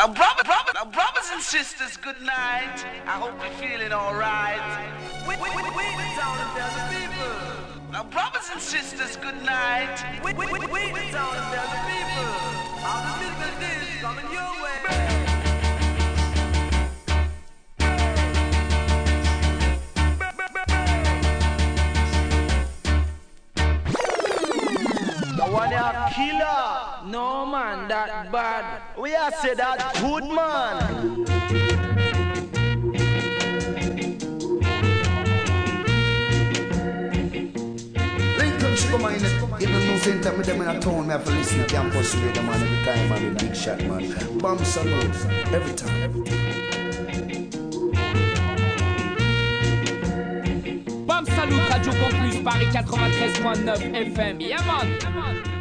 Now, brother, brother, now, brothers and sisters, good night. I hope you're feeling alright. We, we, we, we the town and the people. Now, brothers and sisters, good night. We, we, we, we town and the people. How the business is coming your way. killer. No man, that bad. We are say that good man. come on, even no same time with them in a town, me have to listen to campus radio, man, every time, man, big shot, man. Bomb salute, every time. Every time. Bam Salut Radio Campus Paris 93.9 FM. Yeah man. Cool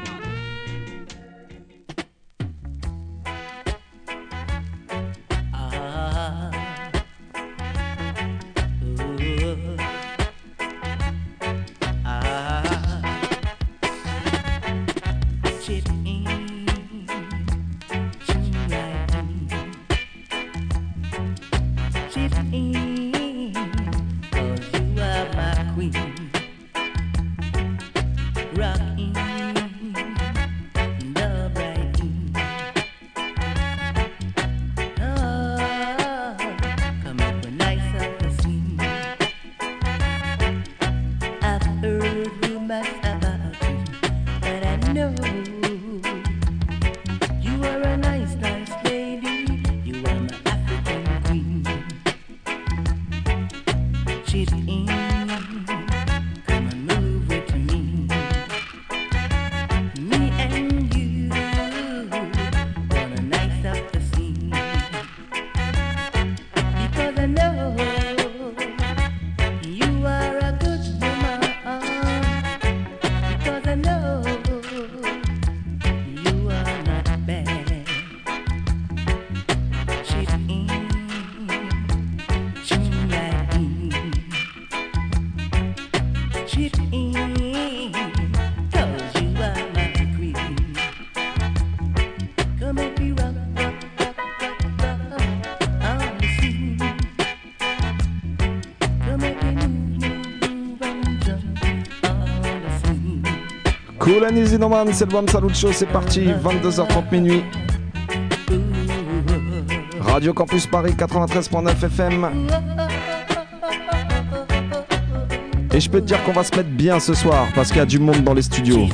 and Easy Norman, c'est le Bam Salut Show, c'est parti, 22h30 minuit. Radio Campus Paris 93.9 FM. Et je peux te dire qu'on va se mettre bien ce soir parce qu'il y a du monde dans les studios.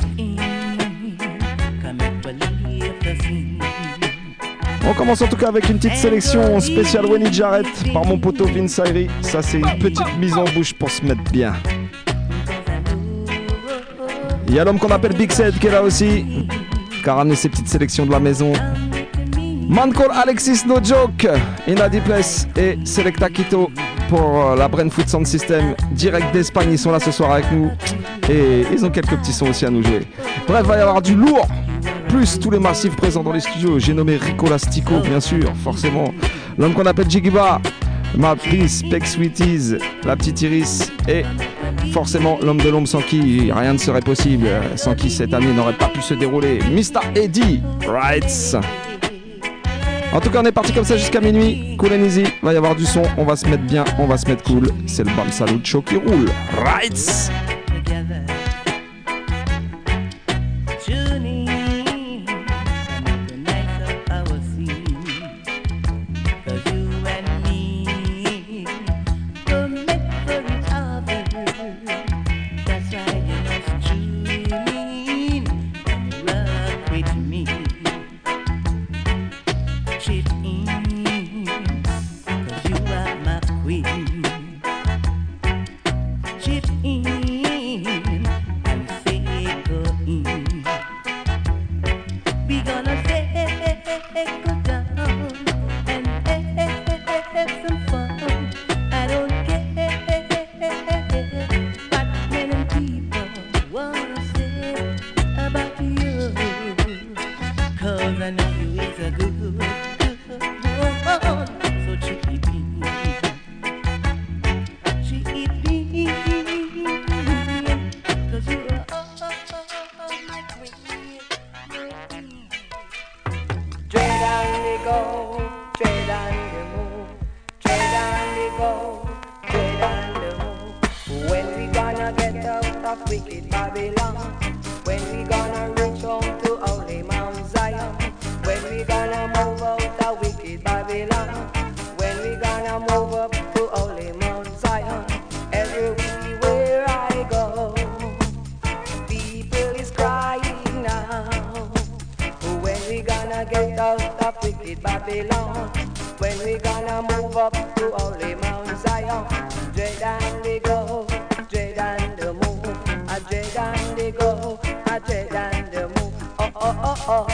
On commence en tout cas avec une petite sélection spéciale Winnie Jarrett par mon poteau Vince Ayri. Ça c'est une petite mise en bouche pour se mettre bien. Il y a l'homme qu'on appelle Big Sed qui est là aussi, qui a ramené ses petites sélections de la maison. Man call Alexis No Joke, Inadi Place et Selecta Quito pour euh, la Brain Food Sound System direct d'Espagne. Ils sont là ce soir avec nous et ils ont quelques petits sons aussi à nous jouer. Bref, il va y avoir du lourd, plus tous les massifs présents dans les studios. J'ai nommé Rico Lastico, bien sûr, forcément. L'homme qu'on appelle Jigiba, Ma Pris, Peck Sweeties, la petite Iris et forcément l'homme de l'ombre sans qui rien ne serait possible, sans qui cette année n'aurait pas pu se dérouler. Mr. Eddie Rights. En tout cas, on est parti comme ça jusqu'à minuit. Cool and easy, va y avoir du son, on va se mettre bien, on va se mettre cool. C'est le Bam Salut Show qui roule. Rights.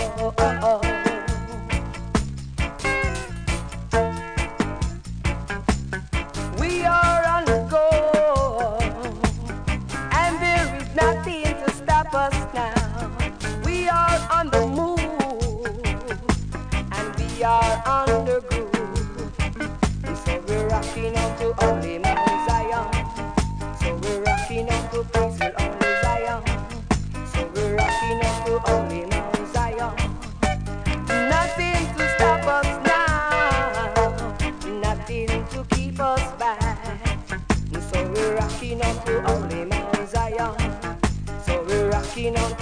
oh, oh, oh.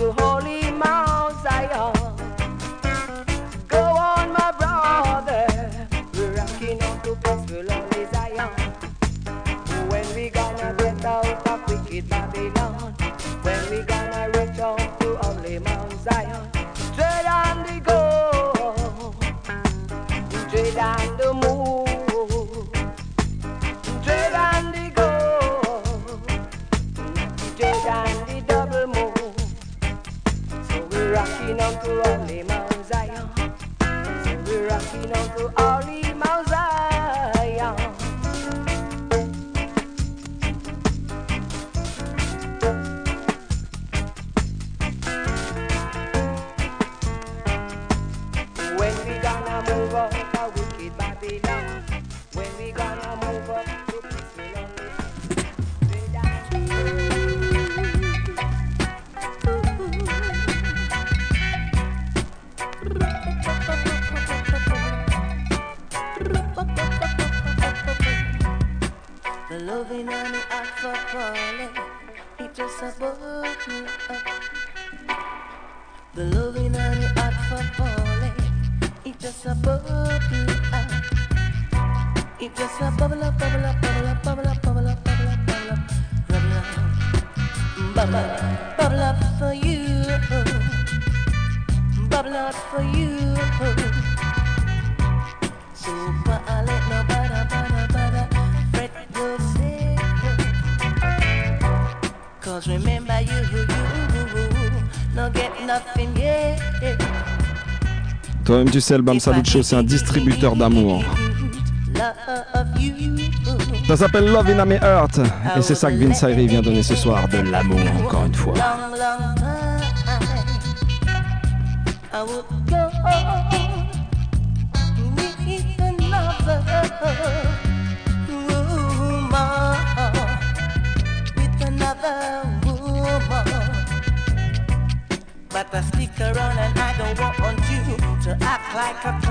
will hold. euh, Düsselbaum Salucho, c'est un distributeur d'amour. Ça s'appelle Love in a Heart. Et c'est ça que Vince Ayri vient donner ce soir, de l'amour encore une fois. like a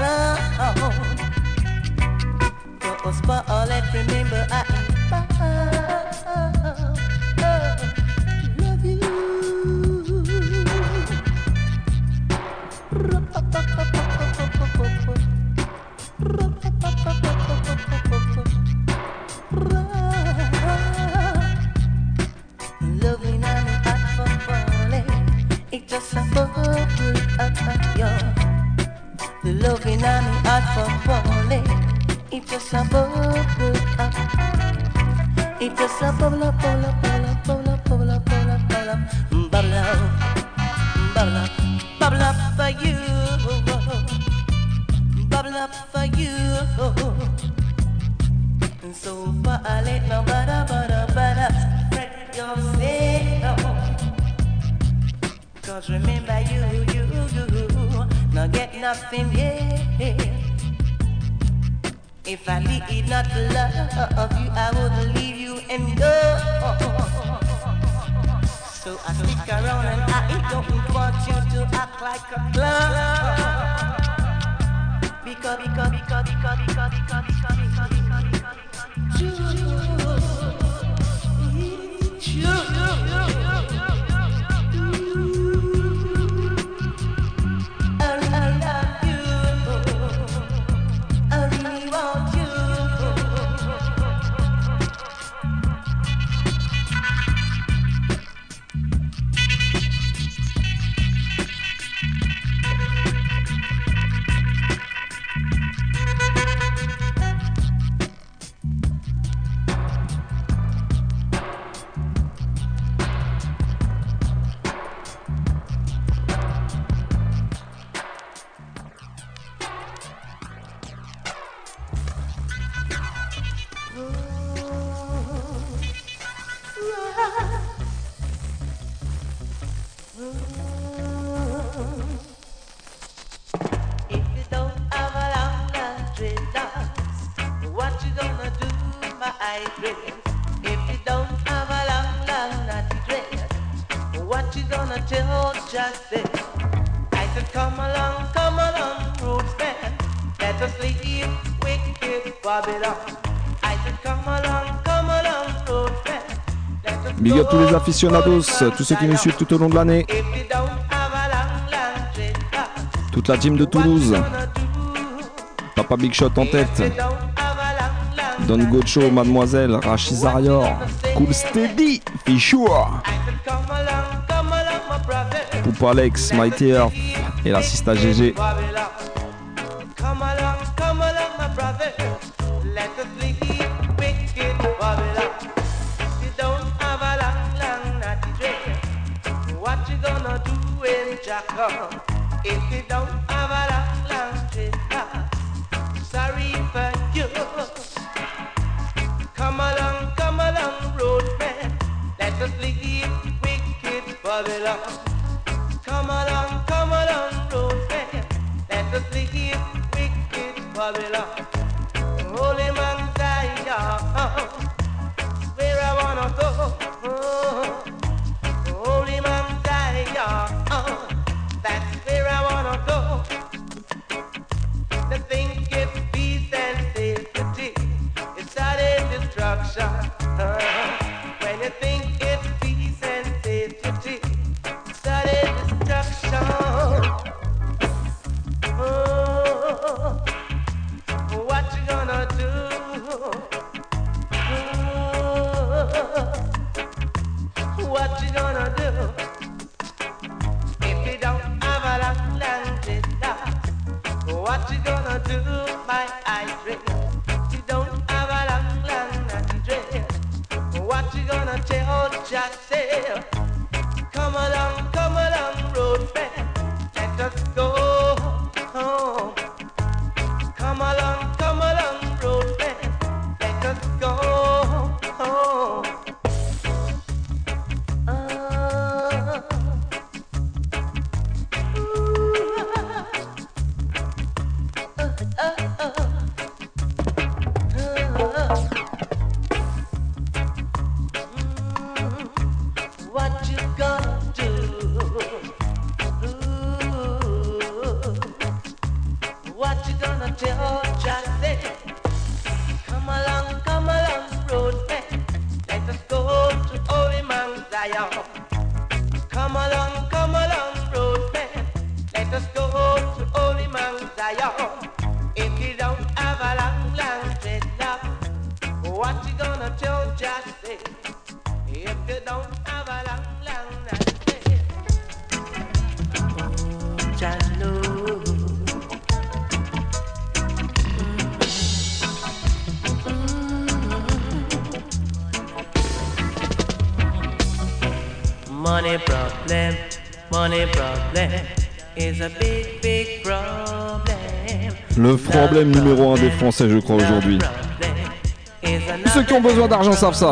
aficionados, tous ceux qui nous suivent tout au long de l'année. Toute la team de Toulouse. Papa Big Shot en tête. Don Gocho, Mademoiselle, Rachis Arior, Cool Steady, Fichua. Poupa Alex, Mighty et la Sista GG. Le problème numéro un des Français, je crois, aujourd'hui. Ceux qui ont besoin d'argent savent ça.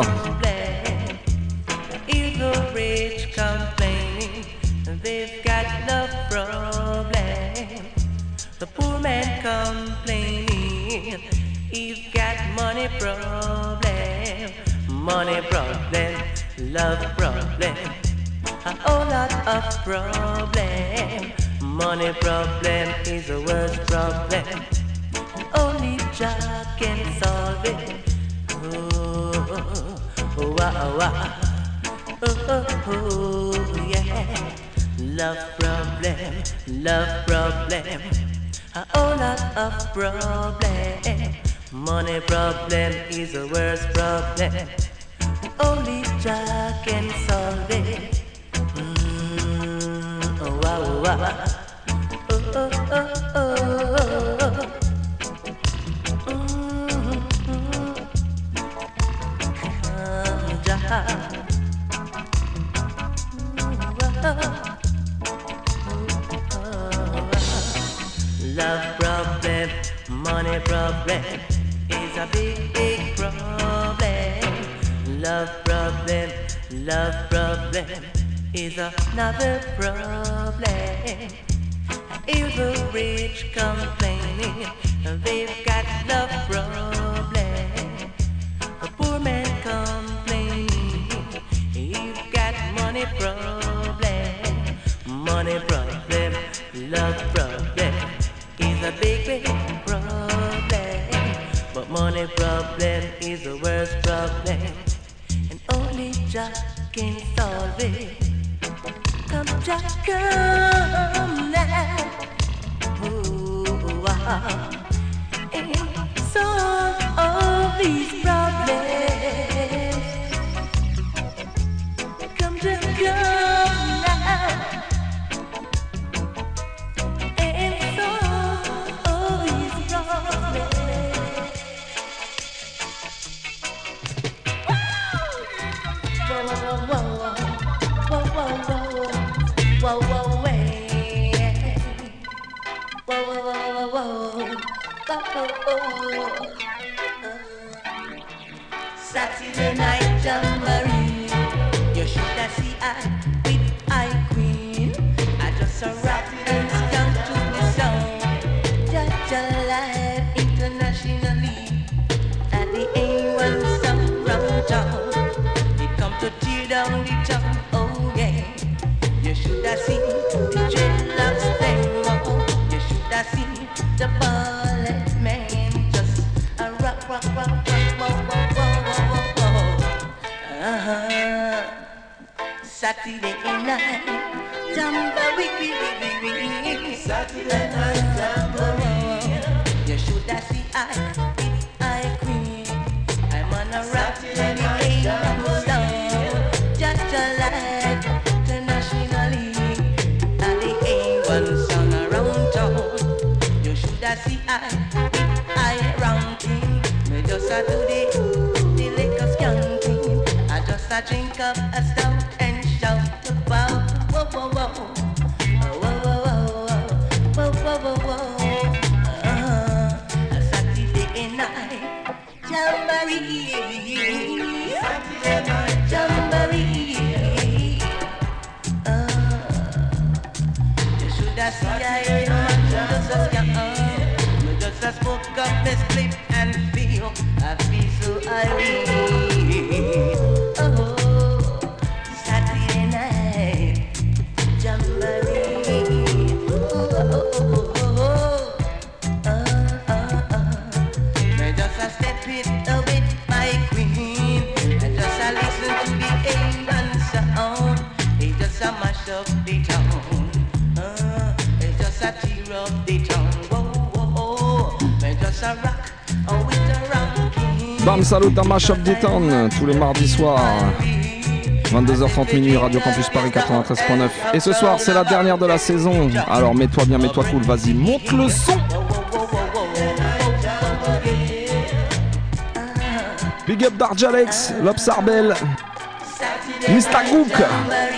whole lot of problem. Money problem is the worst problem. Only Jah can solve it. Oh, oh, wah wow. Oh, oh, yeah. Love problem, love problem. A whole lot of problem. Money problem is the worst problem. Only Jah can solve it. Love problem, love problem is another problem. If the rich complaining, they've got love problem. A poor man complaining, he's got money problem. Money problem, love problem is a big, big problem. But money problem is the worst problem, and only Jah can solve it. These problems. Come, Jah, come Saturday night jamboree, you should have seen I with I queen. I just a Saturday night, jamboree. Saturday night, jamboree. You should have seen I, it's I queen. I'm on a rock Saturday night, jamboree. Just a light, internationally. And the A1 song around town. You should have seen I, it's I. Me just a do the, the liquor skanking. I just a drink up salut à Mashup Town tous les mardis soirs 22h30 minuit Radio Campus Paris 93.9 et ce soir c'est la dernière de la saison. Alors mets-toi bien mets-toi cool vas-y monte le son. Big up Darjalex, Lobsarbel, Mr. Gook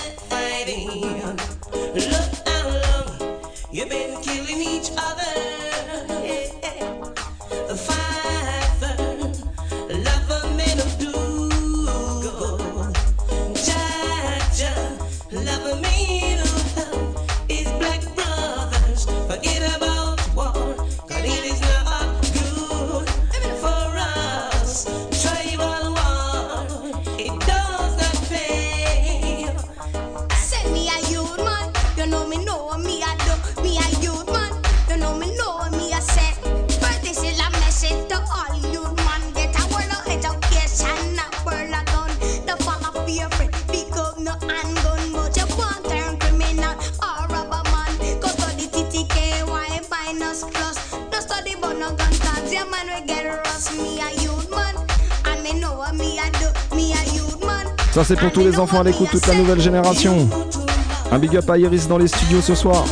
c'est pour tous les enfants à l'écoute, toute la nouvelle génération. Un big up à Iris dans les studios ce soir.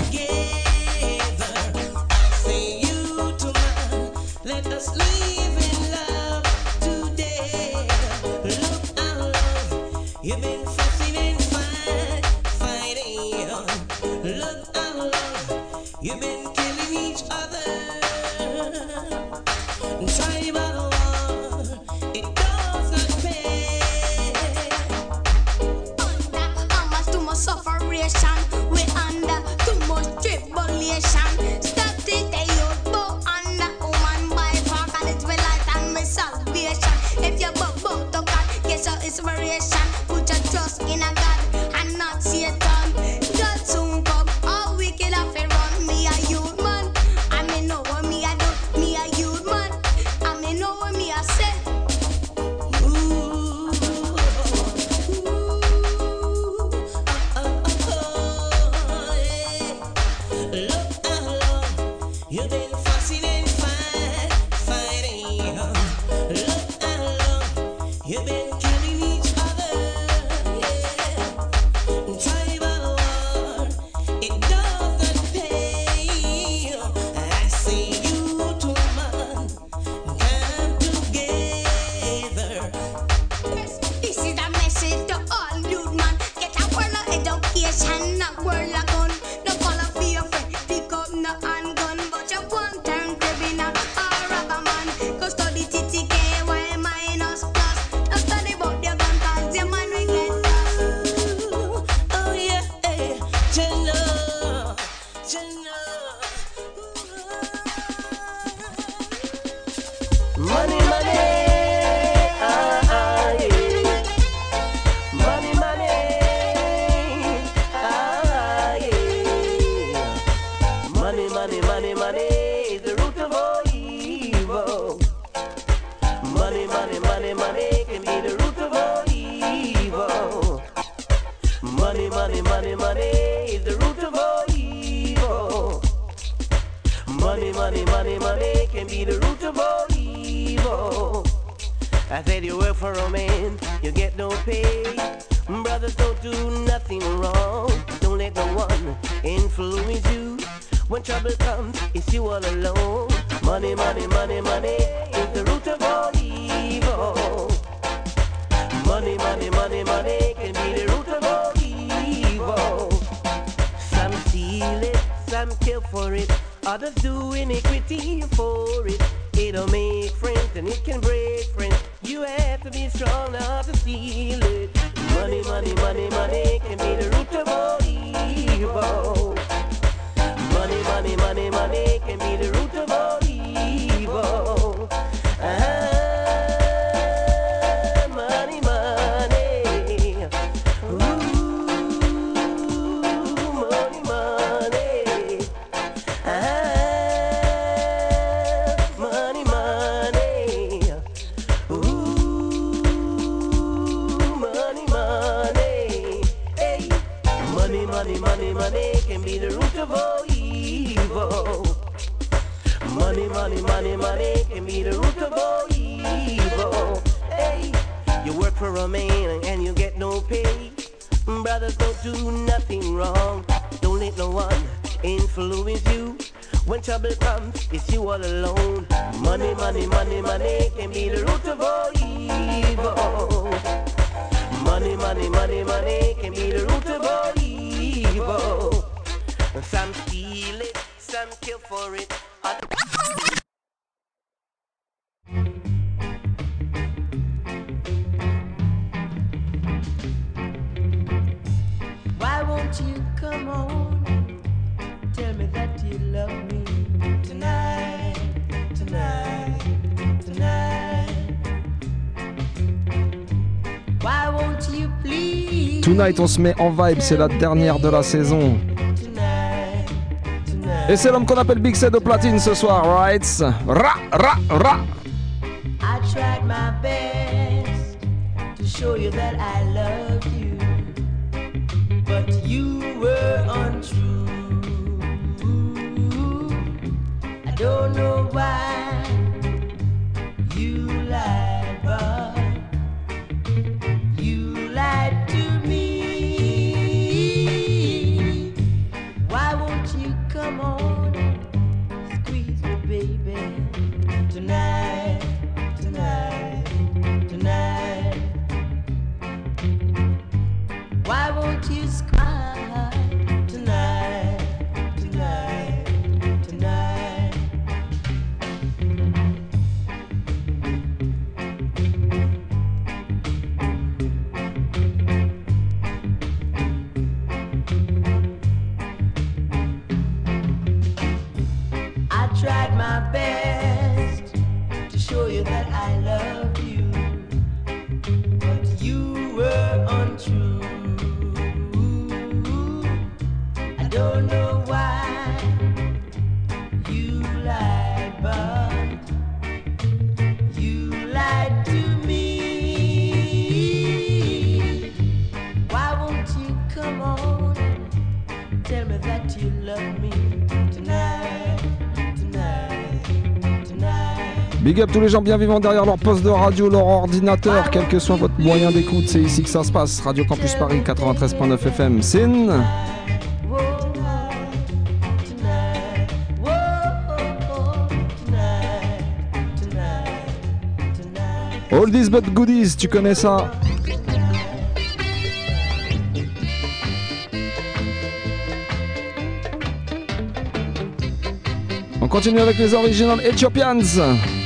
Tonight, on se met en vibe, c'est la dernière de la saison. Et c'est l'homme qu'on appelle Big Set au platine ce soir, right? Ra, ra, ra. I tried my best to show you that I love you, but you were untrue. I don't know why Tous les gens bien vivants derrière leur poste de radio, leur ordinateur, quel que soit votre moyen d'écoute, c'est ici que ça se passe. Radio Campus Paris 93.9 FM. Sin. Oldies but goodies, tu connais ça? On continue avec les original Ethiopians.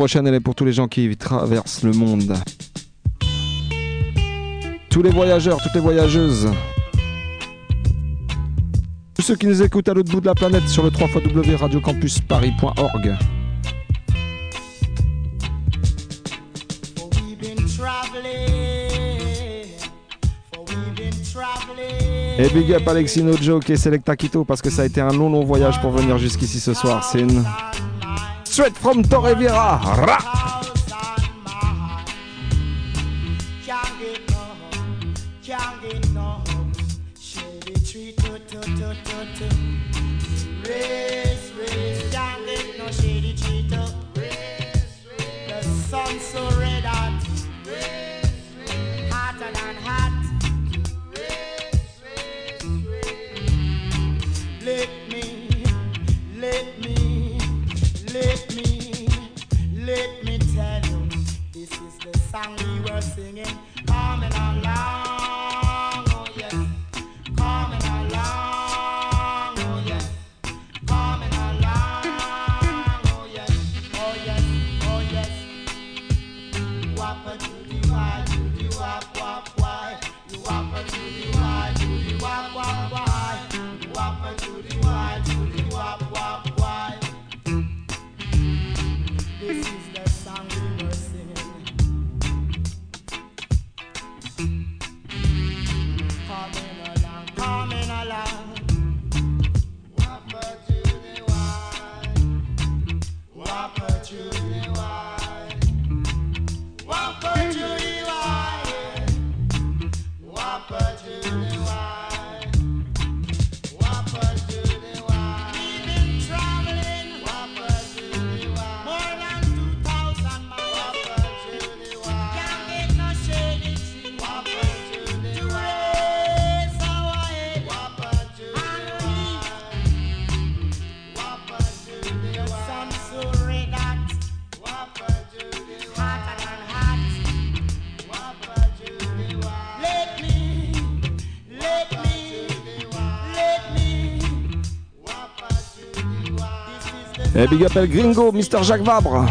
prochaine, elle est pour tous les gens qui traversent le monde. Tous les voyageurs, toutes les voyageuses. Tous ceux qui nous écoutent à l'autre bout de la planète sur le 3 www.radiocampusparis.org. Et big up Alexino Joe et Selecta Quito parce que ça a été un long long voyage pour venir jusqu'ici ce soir. C'est une Straight from Torrevieja. Et big up Gringo, Mister Jacques Vabre.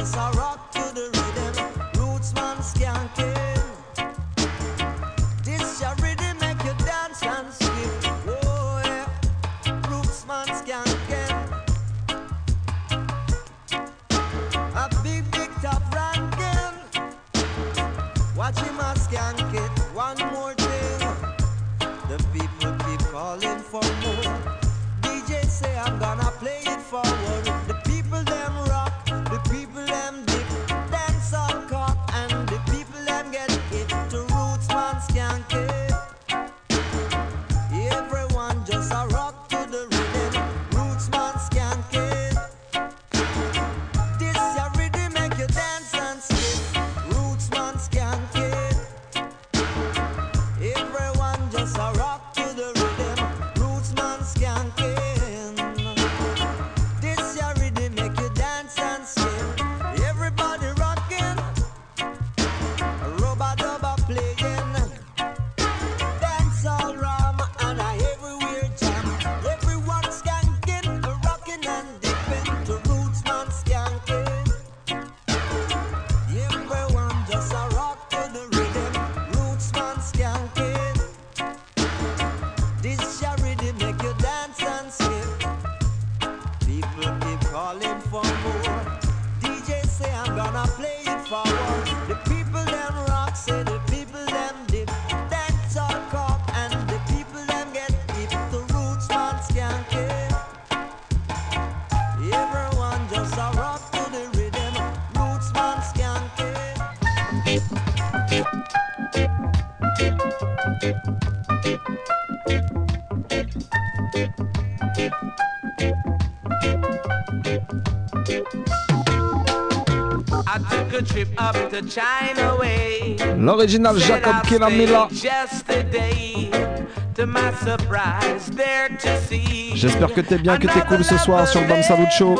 It's a rock. There to see. J'espère que t'es bien, que t'es cool ce soir sur le Bam Salut Show.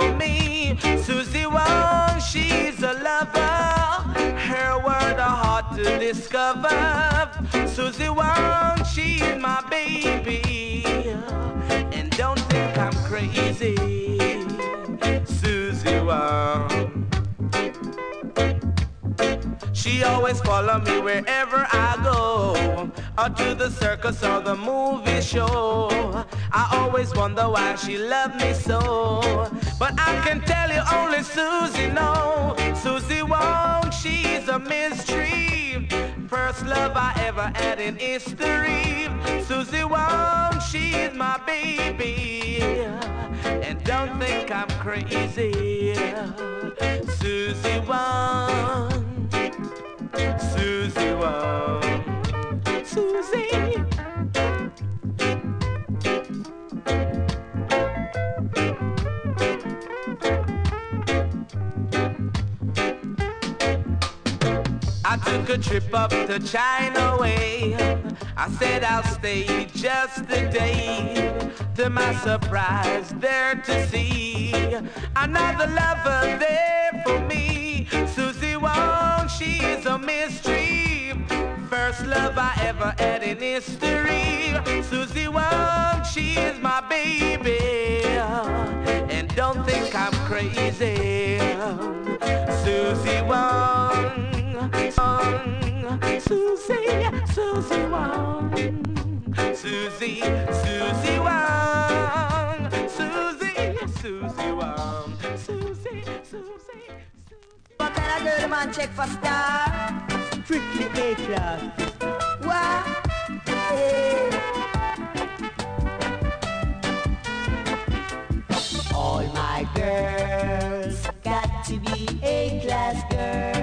Susie Wong, she's a lover. Always follow me wherever I go, or to the circus or the movie show. I always wonder why she loved me so, but I can tell you only Susie know. Susie Wong, she's a mystery. First love I ever had in history. Susie Wong, she's my baby, and don't think I'm crazy. Susie Wong. Susie Wong. Susie. I took a trip up to China way. I said I'll stay just a day. To my surprise, there to see another lover there for me. Susie Wong, she's a mystery. First love I ever had in history. Susie Wong, she's my baby. And don't think I'm crazy. Susie Wong. Wong, Susie, Susie Wong, Susie, Susie Wong, Susie, Susie Wong, Susie, Susie. What kind of girl man check for star? Strictly A-class. What? Hey. All my girls got to be A-class girls.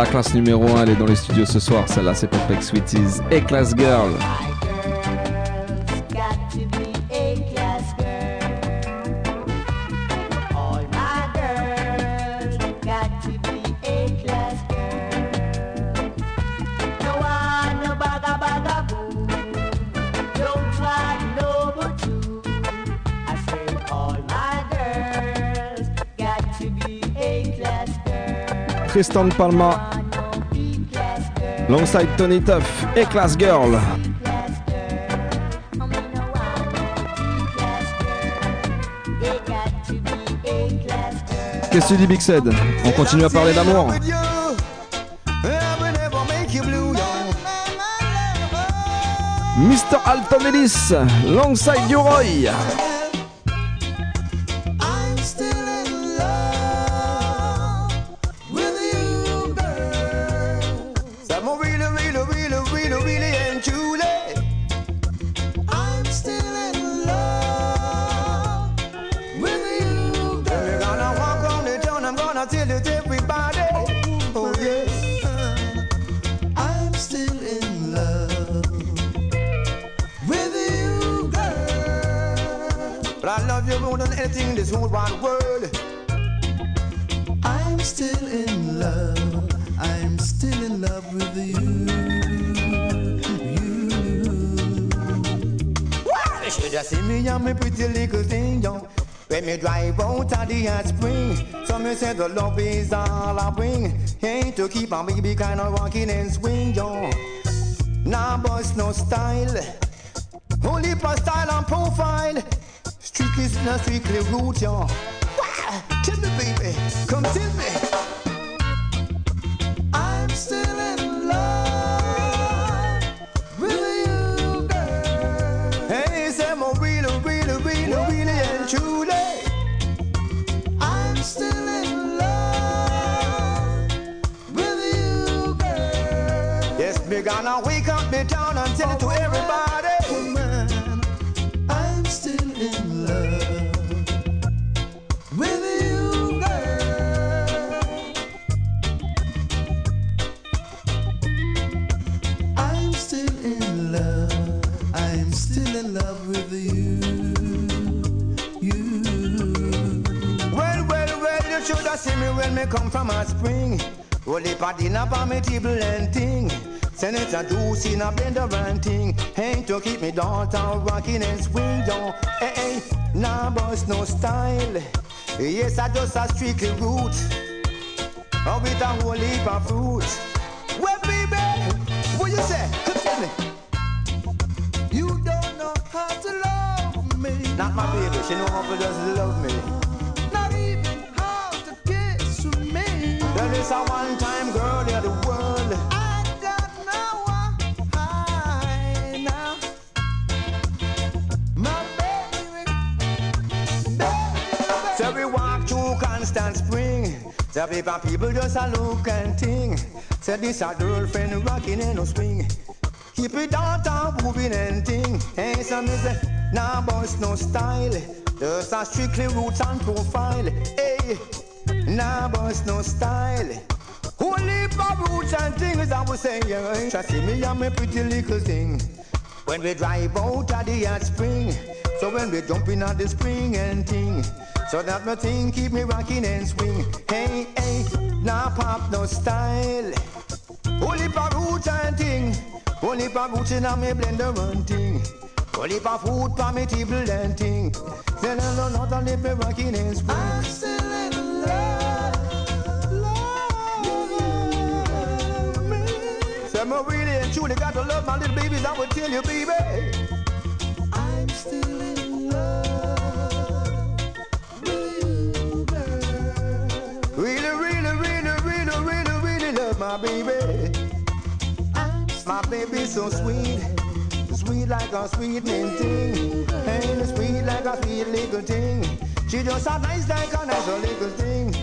La classe numéro 1, elle est dans les studios ce soir. Celle-là, c'est Perfect Sweeties et Class Girl. Tristan Palma, alongside Tony Tuff et Class Girl. Qu'est-ce que tu dis, Big Sed On continue à parler d'amour. Mr. Alton Ellis, alongside Roy. Love is all I bring. Ain't to keep my baby kind of walking and swing, yo. Nah, boss, no style. Only for style and profile. Strictly, strictly root, yo. Me downtown rocking and swing, yo. Hey, hey, nah, boss, no style. Yes, I just a strictly root. Oh, with a whole heap of fruit. Well, baby, what you say? Come tell me. You don't know how to love me. Not my baby, she know how to just love me. Not even how to kiss me. There is a one-time girl in the The paper people just a look and think. Say this a girlfriend rocking in no swing. Keep it down, down, moving and thing. Hey, some is a nah boss no style. Just a strictly roots and profile. Hey, nah boss no style. Only for roots and things I was saying. Just see me and my pretty little thing. When we drive out of the hot spring, so when we jump in at the spring and ting, so that my thing keep me rocking and swing. Hey, hey, now pop no style. Only for roots and ting, only for roots in a me blender and ting. Only for food for me table and ting. Then I know not only me rocking and swing. In love. Love So me really and truly got to love my little babies. I would tell you, baby. I'm still in love with you, girl. Really, really, really, really, really, really love my baby. My baby's so sweet, sweet like a sweet mint thing, and sweet like a sweet little thing. She just a nice like a nice little thing.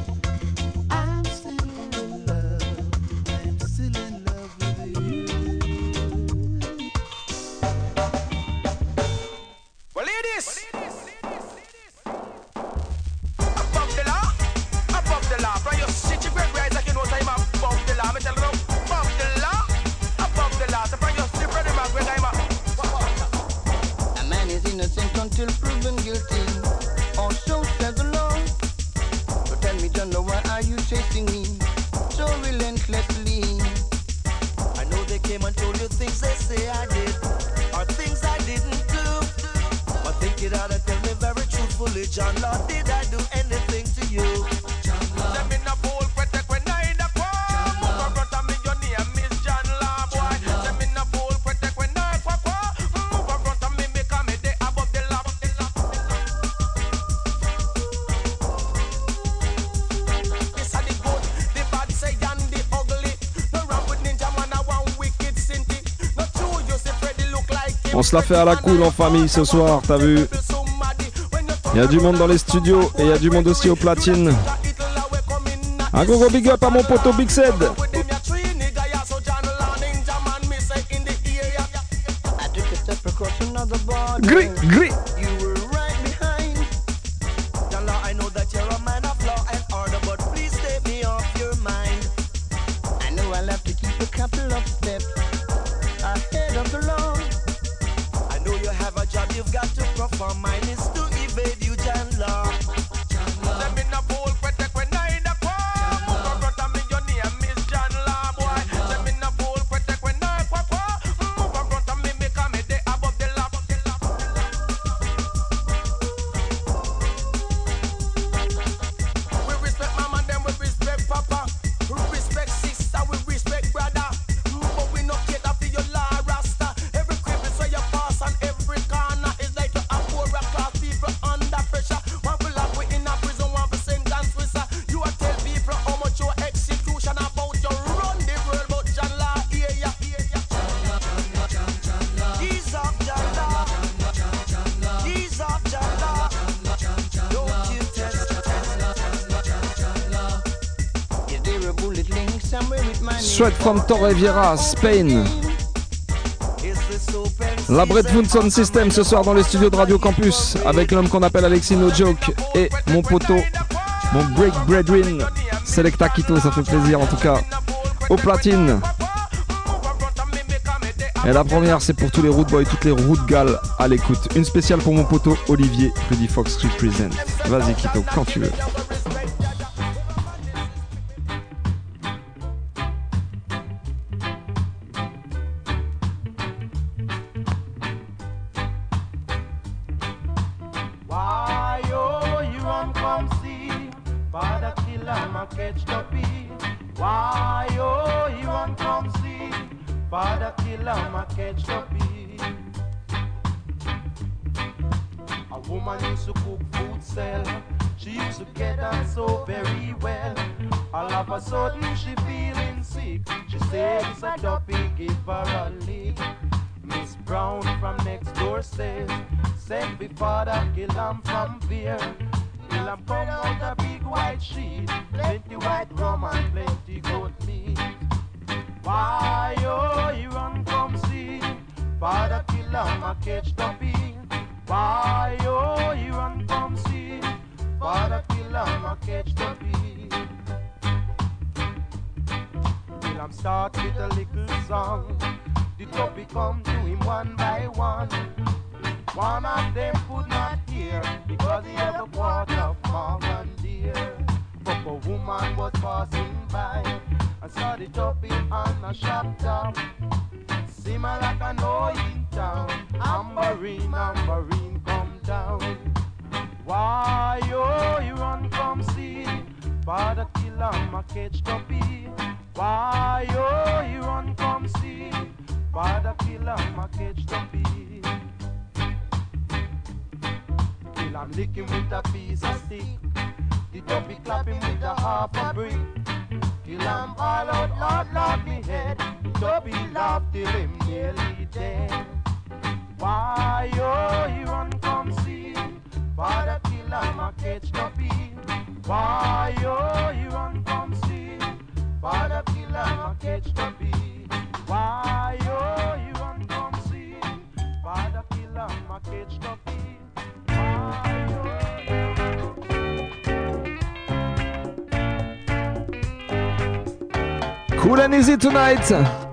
Se la fait à la cool en famille ce soir, t'as vu Il y a du monde dans les studios et il y a du monde aussi au platine. Un gros big up à mon poteau Big Sed. Gris, gris. From Torrevieja, Spain. La Bretwood Sound System ce soir dans les studios de Radio Campus avec l'homme qu'on appelle Alexis No Joke et mon poteau, mon break brethren, Selecta Quito, ça fait plaisir en tout cas. Au platine. Et la première, c'est pour tous les root boys, toutes les root gals à l'écoute. Une spéciale pour mon poteau Olivier, Rudy Fox Represent. Vas-y Quito, quand tu veux. Come to him one by one. One of them could not hear because he had a quart of Morgan deer. But a woman was passing by and saw the topic on a shop top. Seem like a noise in town. Amberine, Amberine, come down. Why, oh, you run come see Father killer, ma catch toppy. Why, oh, you run come see Father killer, ma catch toppy. Kill him licking with a piece of stick. The toppy clapping with a half a brick. Kill him all out, Lord, Lord, me head. The toppy laugh till him nearly dead. Why, oh, he run come see Father killer, ma catch toppy. Why, oh, he run come see Father killer, ma catch toppy. Why oh you the killer my cage to be? Cool and easy tonight.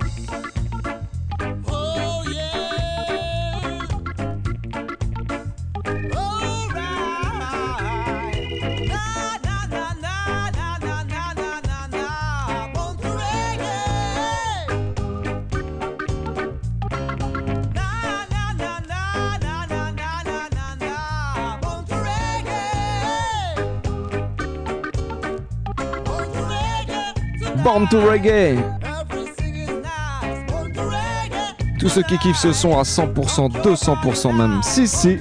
Born to Reggae. Tous ceux qui kiffent ce son à 100%, 200% même. Si, si.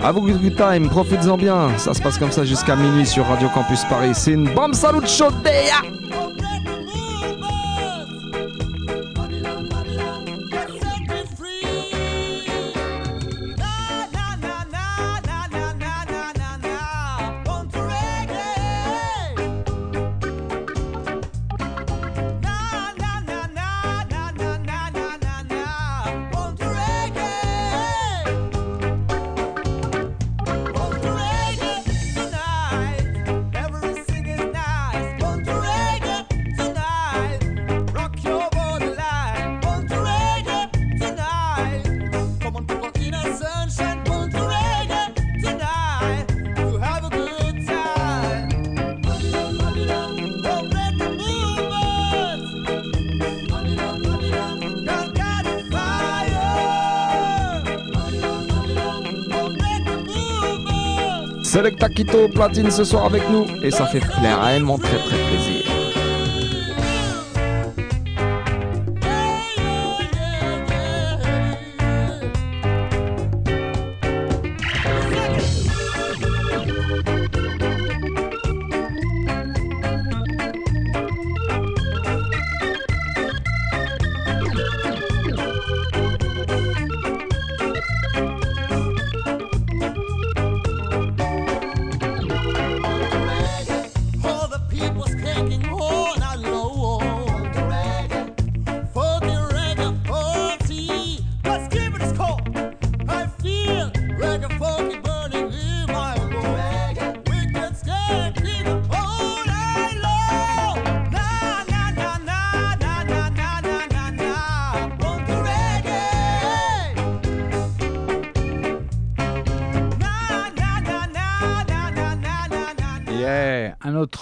À vous, good time, profites-en bien. Ça se passe comme ça jusqu'à minuit sur Radio Campus Paris. C'est une bombe salut chaudéa. Selecta Quito platine ce soir avec nous et ça fait vraiment très très plaisir.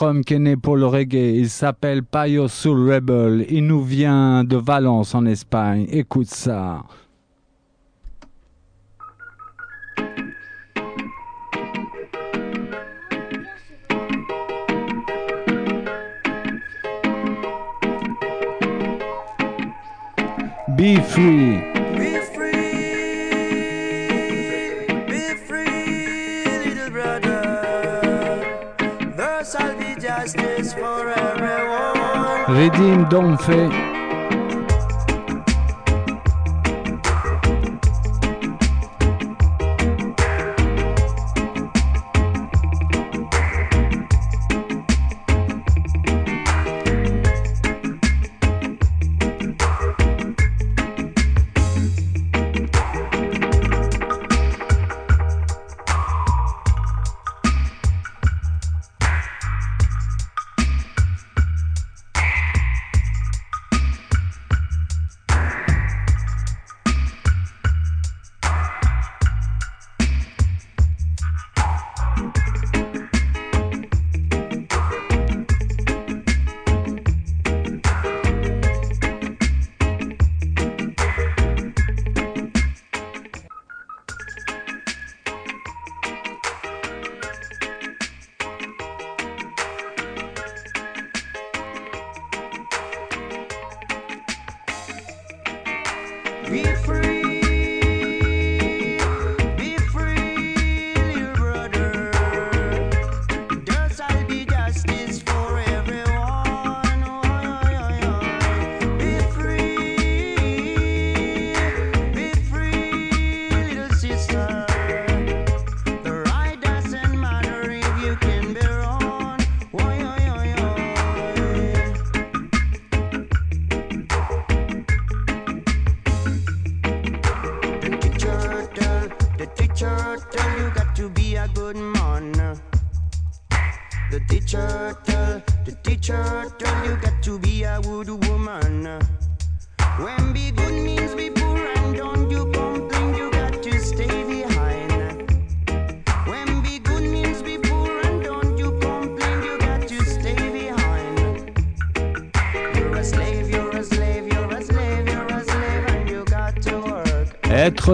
homme qui est né pour le reggae, il s'appelle Payo Soul Rebel, il nous vient de Valence en Espagne, écoute ça. Be free. Redeem Don't Fait.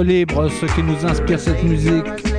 libre, ce qui nous inspire cette musique.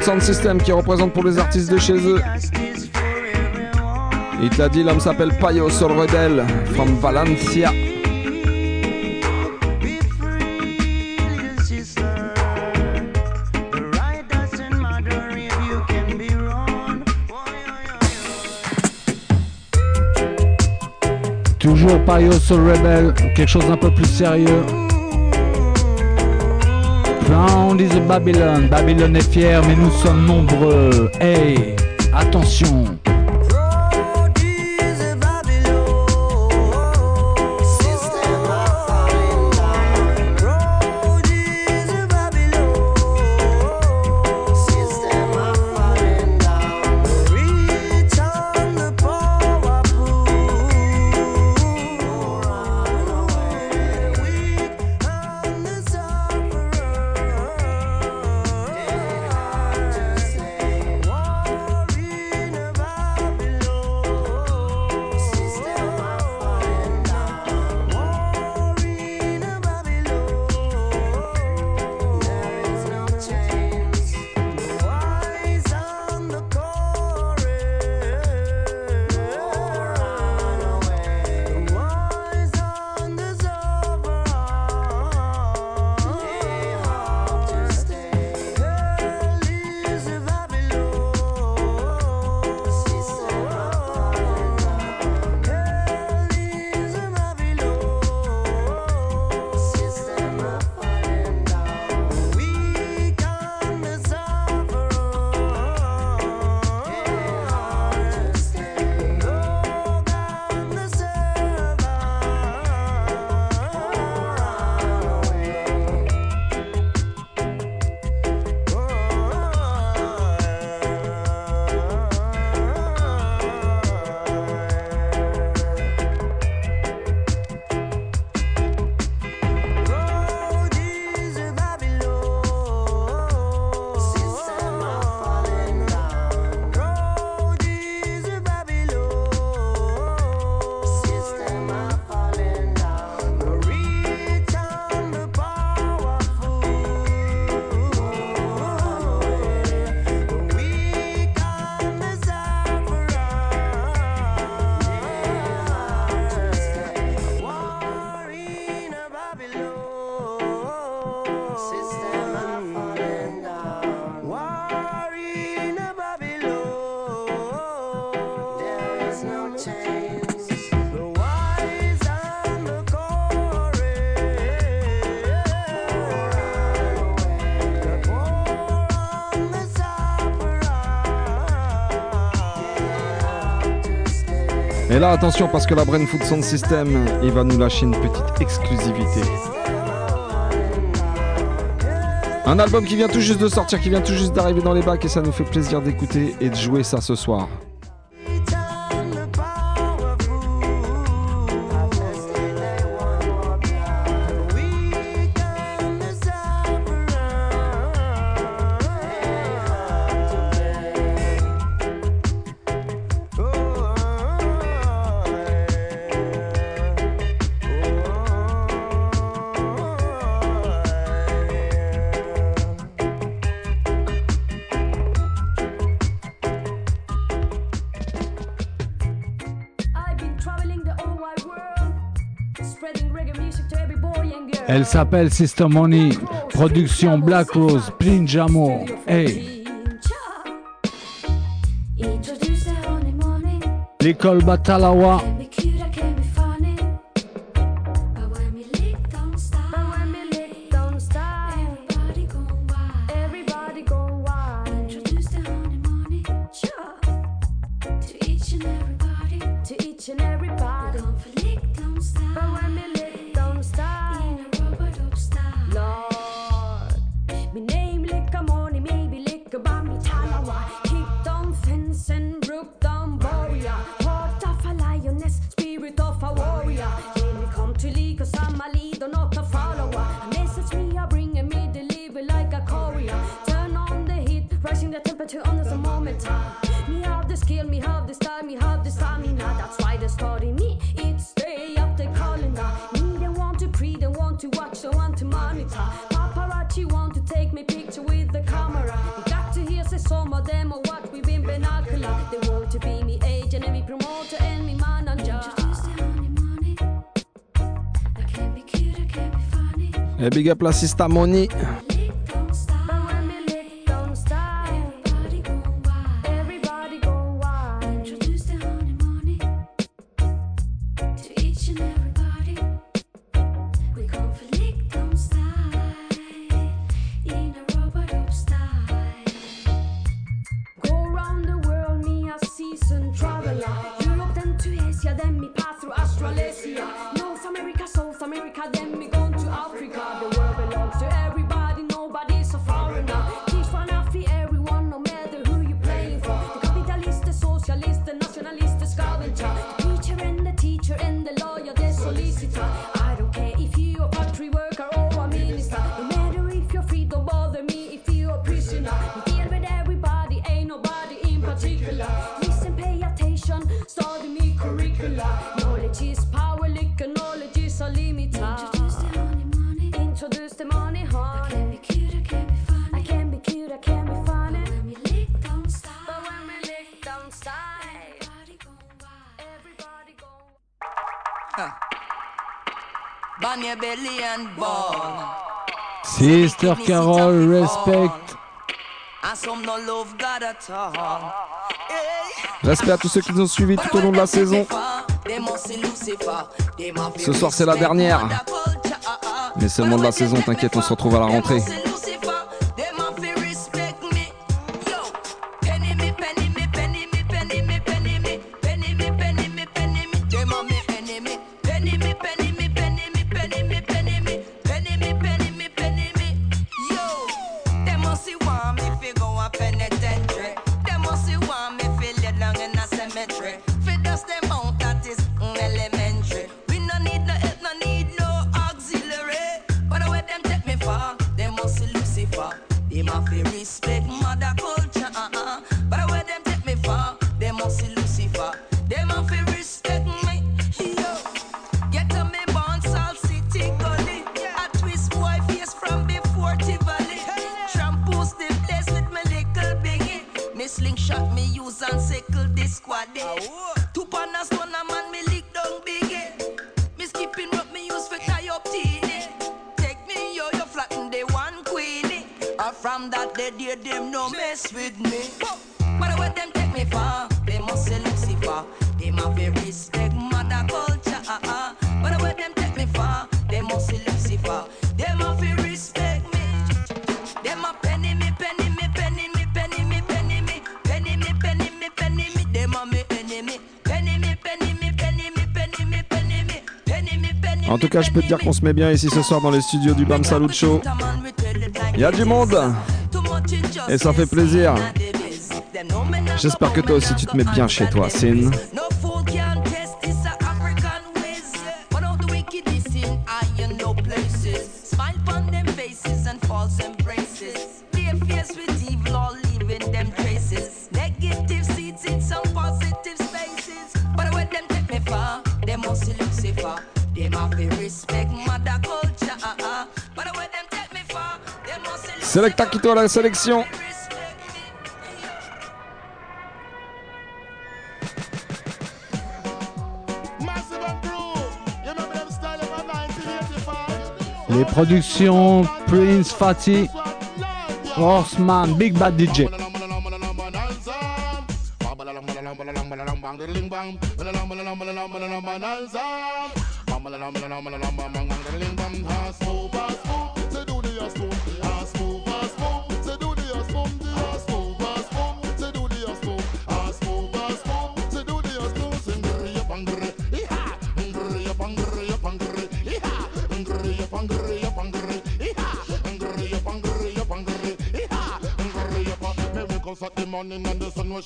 de Sound System qui représente pour les artistes de chez eux. Il t'a dit, l'homme s'appelle Payo Solredel, from Valencia. Toujours Payo Solredel, quelque chose d'un peu plus sérieux on disait Babylone. Babylone est fier, mais nous sommes nombreux. Hey, attention. là, attention, parce que la Brain Food Sound System, il va nous lâcher une petite exclusivité. Un album qui vient tout juste de sortir, qui vient tout juste d'arriver dans les bacs, et ça nous fait plaisir d'écouter et de jouer ça ce soir. s'appelle Sister Money, production Black Rose, Plinjamo. Hey! L'école Batalawa big up la Money. Respect. Respect à tous ceux qui nous ont suivis tout au long de la saison. Ce soir, c'est la dernière. Mais seulement de la saison, t'inquiète, on se retrouve à la rentrée. Je peux te dire qu'on se met bien ici ce soir dans les studios du Bam Salut Show. Il y a du monde et ça fait plaisir. J'espère que toi aussi tu te mets bien chez toi, Sin. Selecta Quito à la sélection. Massive and crew. You remember them style of 1985? Les productions Prince Fatty, Horseman, Big Bad DJ.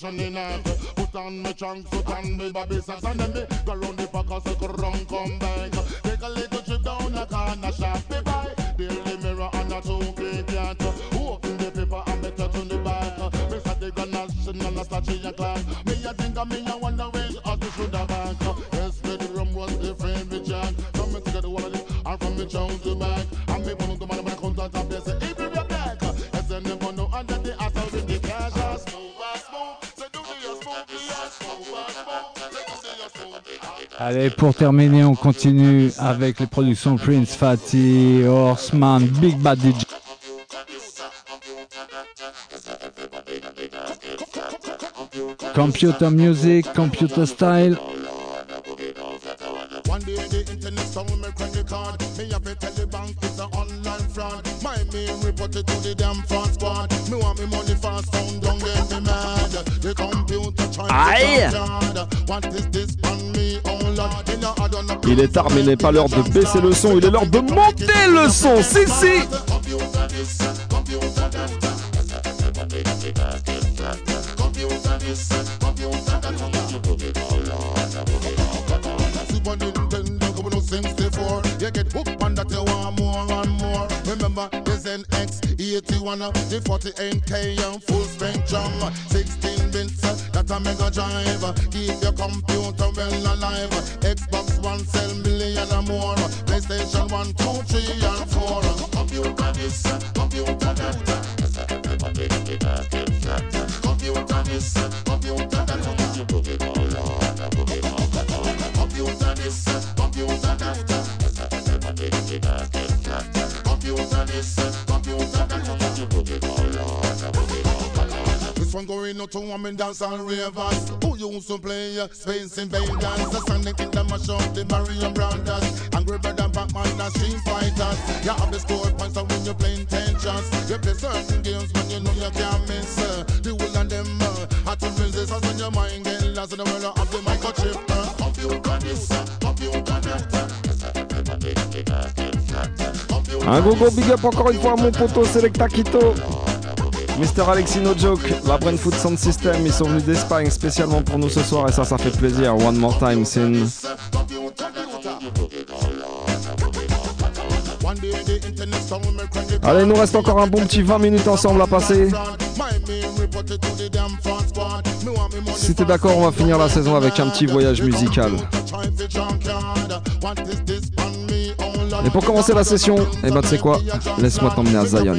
And the was shining out. Put on my trunks, put on my bobby socks, and then me go round the park and circle round, come back. Take a little trip down a corner shop, me buy daily mirror and a two K cat. Open the paper and me touch on the back. Me start the gun national a start a clock. Me a think of me a wonder where I to should have back. Yes, me the rum was the favorite jack. Come me together all of this, and from me chow to back. And me put on the man I come to top, they say, Allez, pour terminer, on continue avec les productions Prince Fatty, Horseman, Big Bad DJ. Computer music, computer style. One day the internet sound me credit card. Me have to tell the bank it's a online fraud. My main report it to the damn fraud squad. Me want me money fast, don't get me mad. The computer trying Aïe. to. What is this on il est tard, mais n'est pas l'heure de baisser le son, il est l'heure de monter le son. Si, si. Remember, there's an X, 81, the 40 NK, and full strength drum, 60. Benz, that a mega drive. Keep your computer well alive. Xbox One sell million and more. PlayStation One, two, three, and four. Computer this, computer that. Everybody get that, that. Computer this, computer that. Computer this, computer that. Computer this, computer that. This one going out to women dance and ravers. Who used to play uh, Space Invaders The Sonic in the mash up the Mario Brothers. Angry Bird and Batman and Street Fighters. You have the score points and when you're playing tensions You play certain games when you know you can't miss uh, The whole of them uh, Hot to resist as when your mind get lost in the world of the microchip uh, Computer this, uh, computer that Un go go big up encore une fois à mon poteau Selecta Quito. Mr. Alexis No Joke, la Brain Food Sound System, ils sont venus d'Espagne spécialement pour nous ce soir et ça, ça fait plaisir. One more time, Sin. Allez, il nous reste encore un bon petit 20 minutes ensemble à passer. Si t'es d'accord, on va finir la saison avec un petit voyage musical. Et pour commencer la session, eh ben tu sais quoi? Laisse-moi t'emmener à Zion.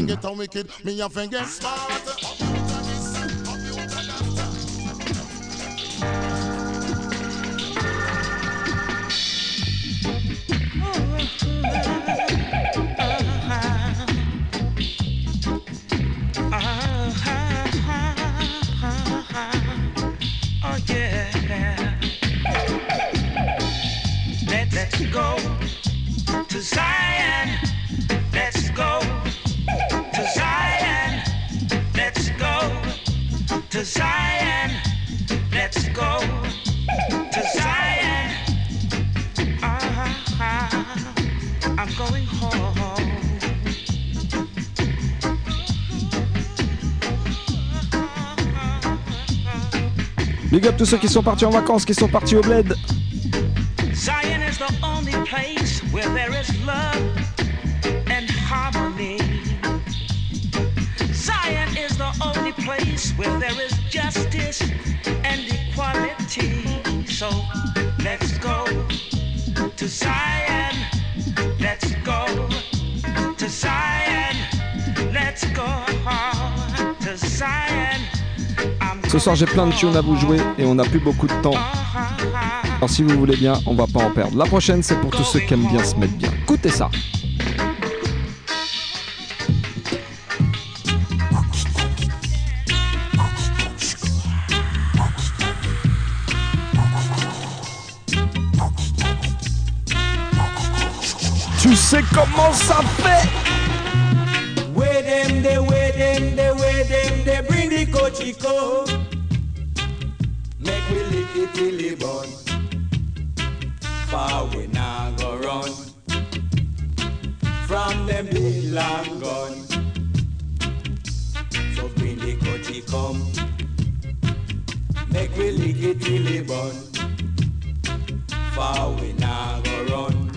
Big up tous ceux qui sont partis en vacances, qui sont partis au bled. Soir, j'ai plein de tunes à vous jouer et on n'a plus beaucoup de temps. Alors, si vous voulez bien, on va pas en perdre. La prochaine, c'est pour tous ceux qui aiment bien se mettre bien. Écoutez ça. Tu sais comment ça fait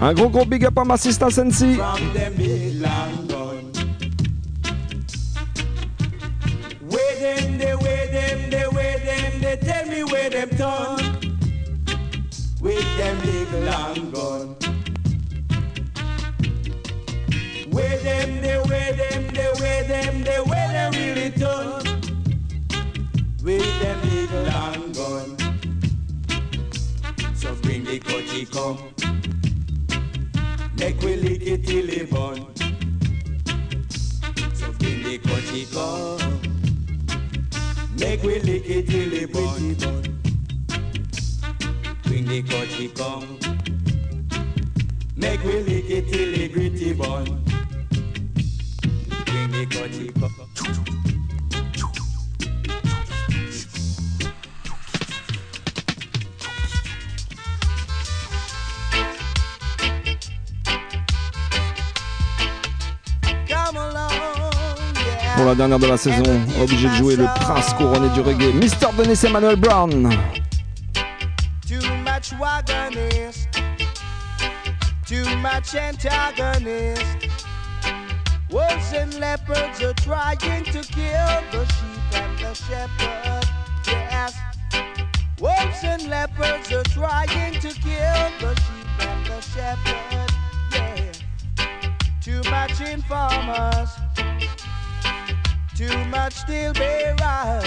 Un gros gros big up à ma sister Sensi. Pour la dernière de la saison, obligé de jouer le prince couronné du reggae, Mr. Denis Emmanuel Brown. Too much wagonist, too much antagonist. Wolves and leopards are trying to kill the sheep and the shepherd. Yes, wolves and leopards are trying to kill the sheep and the shepherd. Yeah, too much informers, too much steel bearers,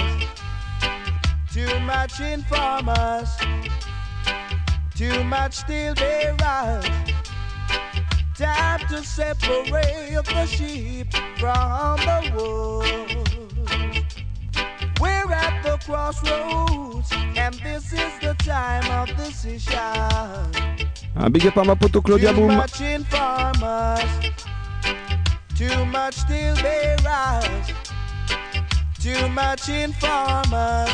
too much informers. Too much steel bearers. Time to separate the sheep from the wolves. We're at the crossroads, and this is the time of decision. Un big up à ma poto Claudia Too Boom. too much steel bearers, too much informers,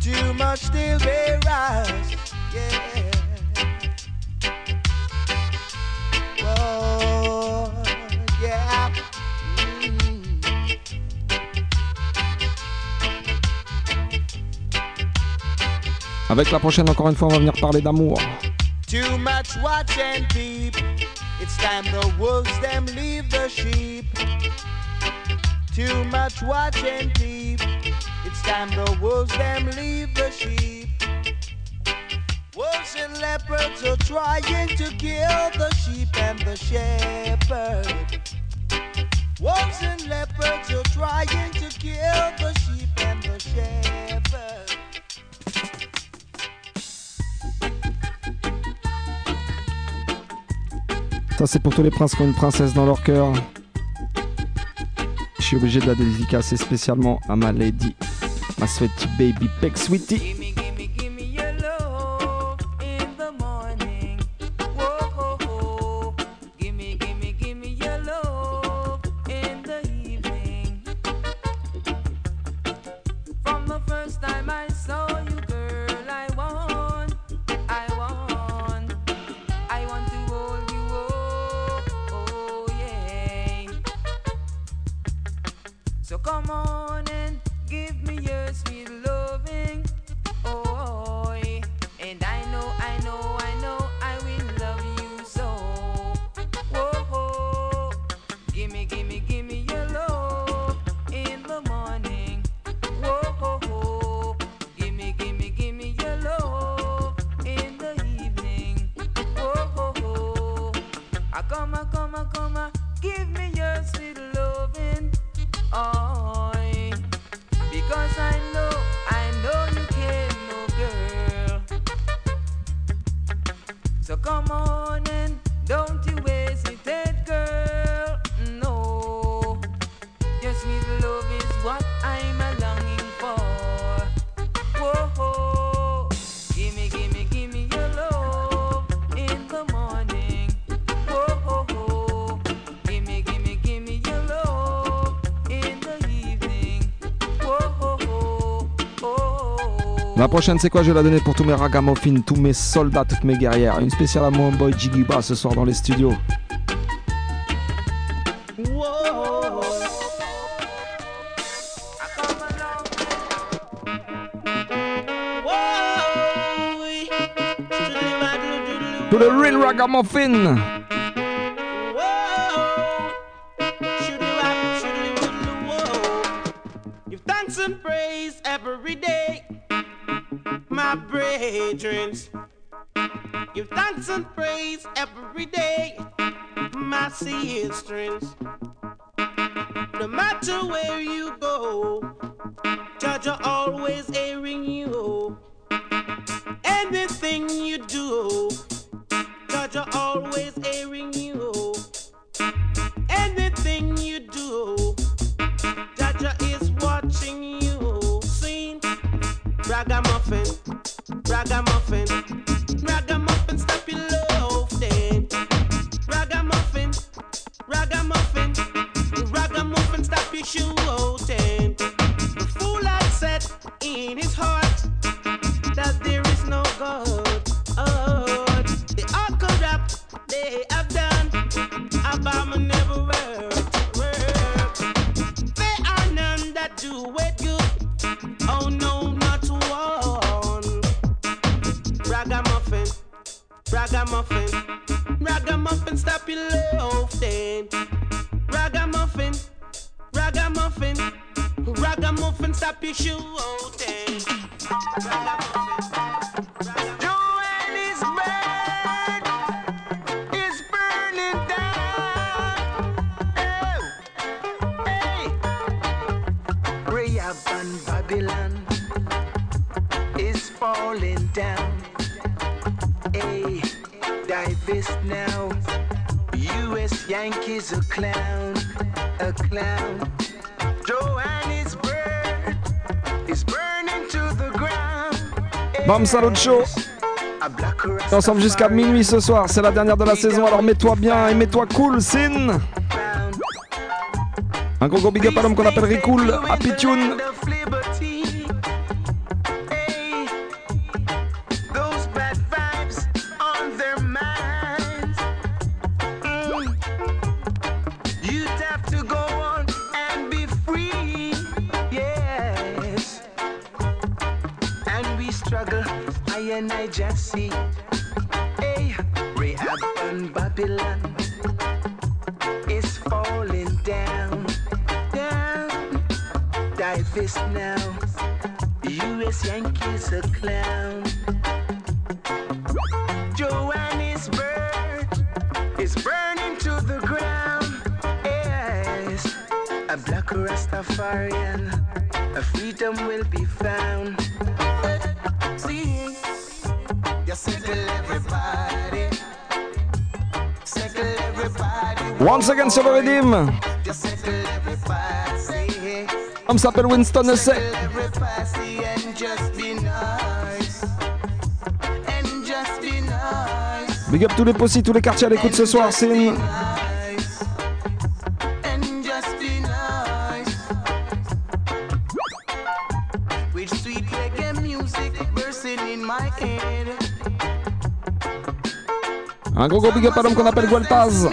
too much steel bearers. Yeah. Oh, yeah. Mm. Avec la prochaine, encore une fois, on va venir parler d'amour. Too much watch and peep. It's time the wolves them leave the sheep. Too much watch and. It's time the wolves them leave the sheep. Wolves and leopards are trying to kill the sheep and the shepherd. Wolves and leopards are trying to kill the sheep and the shepherd. Ça, c'est pour tous les princes qui ont une princesse dans leur cœur. Je suis obligé de la dédicacer spécialement à ma lady, ma sweetie baby Peck Sweetie. gimme, your love. c'est quoi Je vais la donner pour tous mes ragamuffins, tous mes soldats, toutes mes guerrières. Une spéciale à mon boy Jiggy ce soir dans les studios. To the real ragamuffin You dance and praise every day. My sisters, no matter where you go, Judge always airing falling down. Hey, divest now. U.S. Yankees a clown, a clown. Is burning to the ground. Bam Ensemble jusqu'à minuit ce soir, c'est la dernière de la saison, alors mets-toi bien et mets-toi cool, Sin. Un gros gros big up à l'homme qu'on appelle Ricool, Happy Tune, Salim. S'appelle Winston Essay. Big up tous les possis, tous les quartiers à l'écoute ce soir, c'est. Un gros gros big up à l'homme qu'on appelle Gualtaz.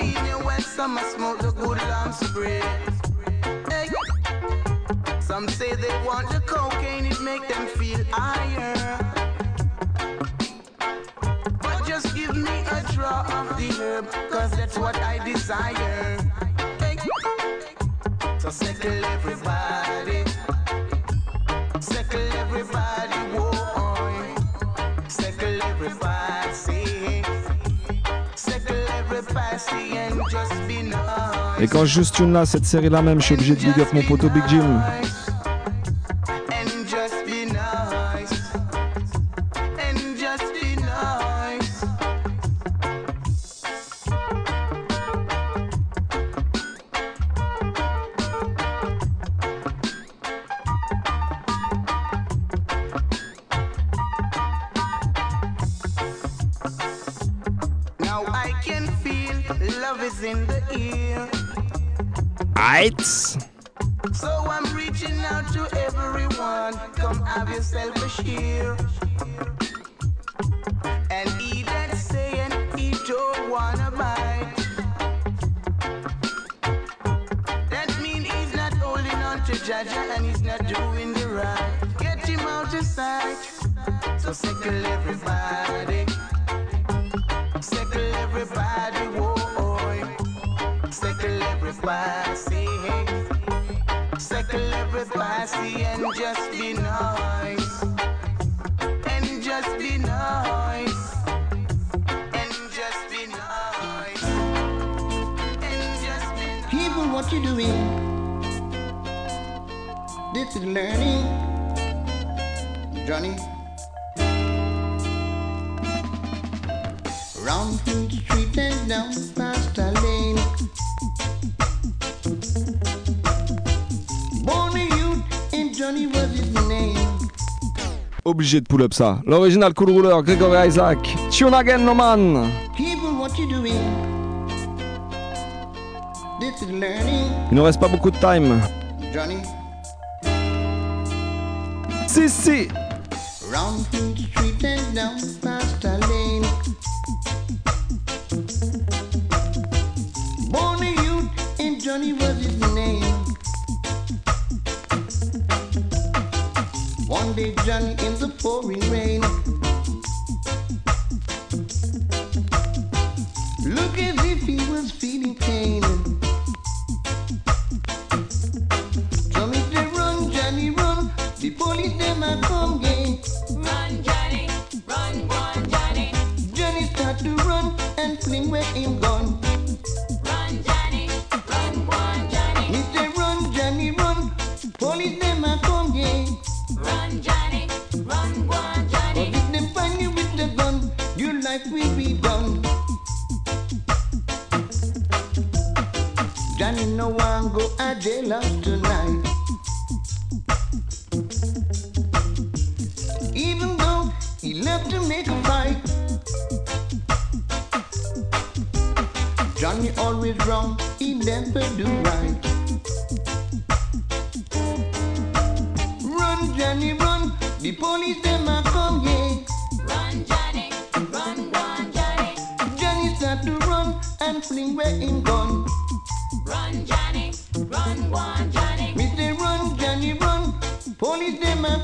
Et quand je tune là, cette série là même, je suis obligé de big up mon poteau Big Jim. Aight. So I'm reaching out to everyone. Come have yourself a cheer. And he say and he don't wanna bite. That mean he's not holding on to Jaja and he's not doing the right. Get him out of sight. So sickle everybody. classy and just be nice. And just be nice. And just be nice. People, what you doing? This is learning. Johnny. Round through the street and down. obligé de pull-up ça. L'original Cool Ruler, Gregory Isaac. Tune again, no man. People, what you doing? This is learning. Il ne reste pas beaucoup de time. Johnny. Si, si. Round through the street and down past the lane. Born a youth and Johnny was his name. One day Johnny in pouring rain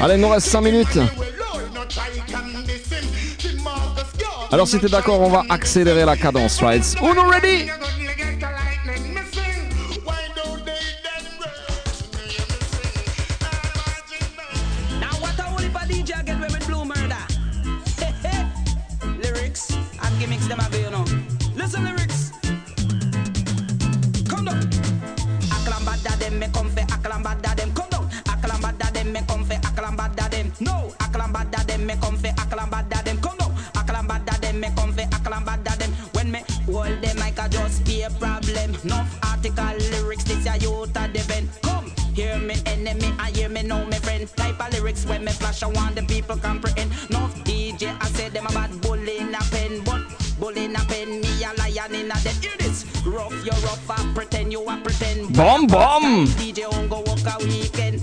Allez, il nous reste 5 minutes. Alors si t'es d'accord, on va accélérer la cadence, right? Uno ready? go comprehend. No DJ, I said them a bad in a pen, but in a pen, me a lion in a. Hear this? Rough, you rough, I pretend you pretend. Bomb, bomb. DJ on go walk a weekend.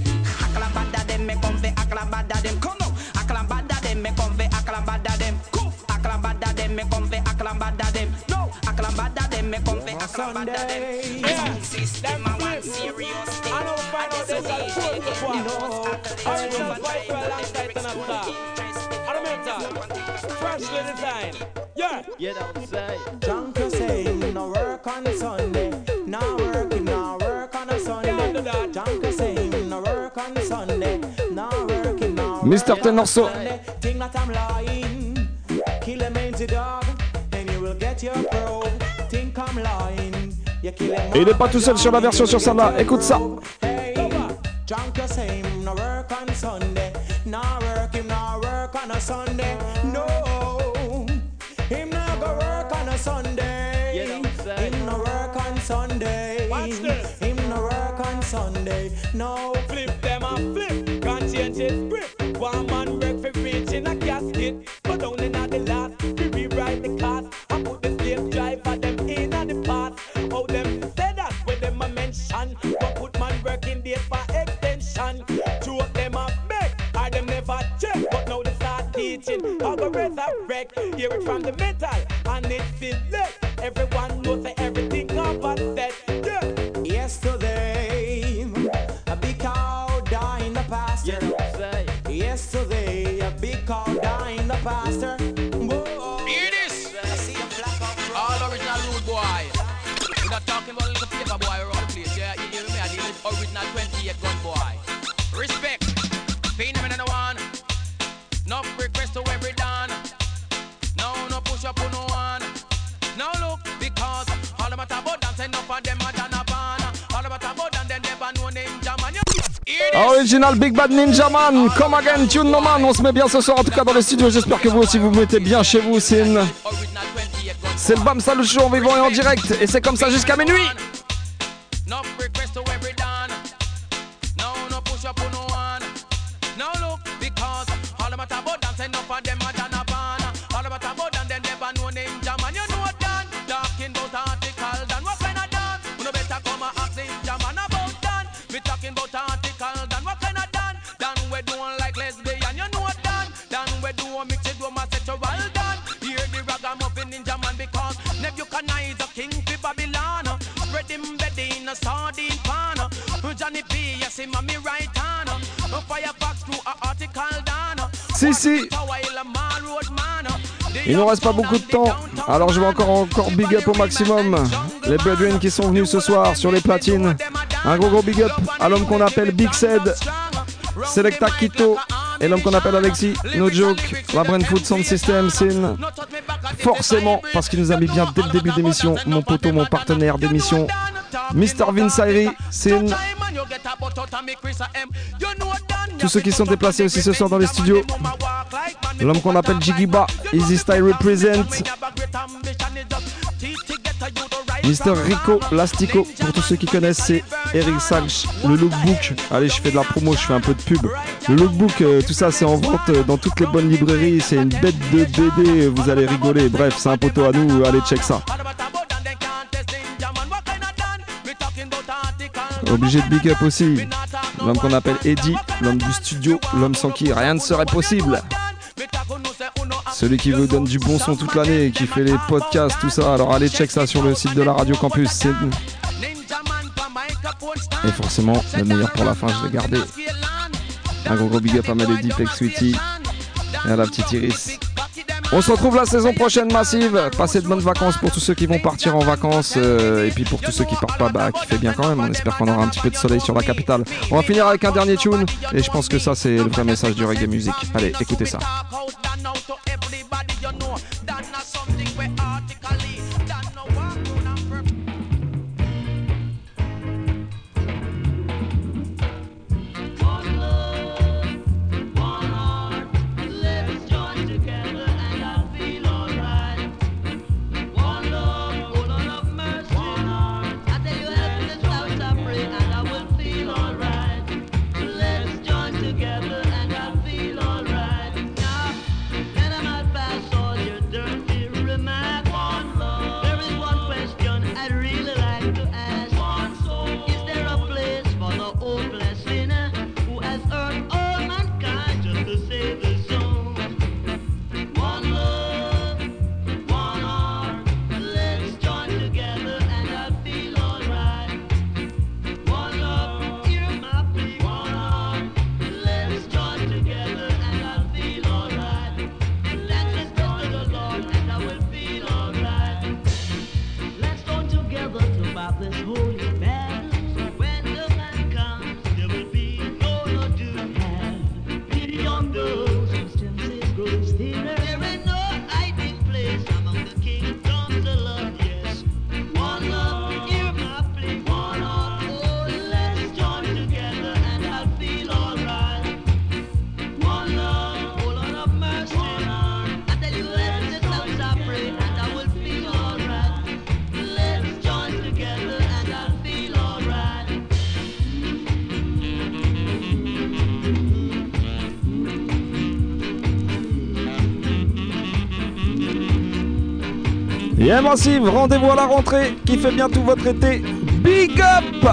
Them, me come for them. Come on, them, me come for them. Them, me come for them. No, them, me come for them. Yeah. I don't find out. I don't. Freshly designed. Yeah. You don't say. Junker say no work on Sunday. No work, no work on a Sunday. Junker say no work on Sunday. No work, no Mr. Tenorso. Think that I'm lying. Kill a man's dog, and you will get your pro. Think I'm lying. You kill a Et il est pas tout seul sur la version sur celle-là. Écoute ça. Hey, Junker say him no work on Sunday. No work, him no work on a Sunday. His grip. One man work for reach in a casket, but only not the last. We rewrite the cast, I put the slave driver them in the past. How them say that when them a mention, but put man working date for extension. Two of them a beg, or them never check, but now they start teaching. How go resurrect, hear it from the metal, Original Big Bad Ninja Man, Come Again, Tune No Man, on se met bien ce soir en tout cas dans les studios, j'espère que vous aussi vous mettez bien chez vous, c'est. C'est le Bam Salut Show en vivant et en direct, et c'est comme ça jusqu'à minuit pas beaucoup de temps, alors je vais encore encore big up au maximum les Brethren qui sont venus ce soir sur les platines. Un gros gros big up à l'homme qu'on appelle Big Sed, Selecta Quito et l'homme qu'on appelle Alexis, no joke, la Brain Food Sound System, Sin. Forcément, parce qu'il nous a mis bien dès le début d'émission, mon poteau, mon partenaire d'émission, Mr. Vince Ayri, Sin. Tous ceux qui sont déplacés aussi ce soir dans les studios. L'homme qu'on appelle Jigiba, Easy Style Represent. Mr. Rico Lastico, pour tous ceux qui connaissent, c'est Eric Salch, le lookbook. Allez, je fais de la promo, je fais un peu de pub. Le lookbook, euh, tout ça, c'est en vente euh, dans toutes les bonnes librairies. C'est une bête de BD, vous allez rigoler. Bref, c'est un poteau à nous, allez, check ça. Obligé de big up aussi. L'homme qu'on appelle Eddie, l'homme du studio, l'homme sans qui rien ne serait possible. Celui qui vous donne du bon son toute l'année, qui fait les podcasts, tout ça. Alors allez check ça sur le site de la Radio Campus. c'est- Et forcément, le meilleur pour la fin, je l'ai gardé. Un gros gros big up à Melody, Flex Sweetie et à la petite Iris. On se retrouve la saison prochaine massive. Passez de bonnes vacances pour tous ceux qui vont partir en vacances. euh, et puis pour tous ceux qui partent pas, bah qui fait bien quand même. On espère qu'on aura un petit peu de soleil sur la capitale. On va finir avec un dernier tune. Et je pense que ça, c'est le vrai message du reggae music. Allez, écoutez ça. Massive, rendez-vous à la rentrée qui fait bien tout votre été. Big up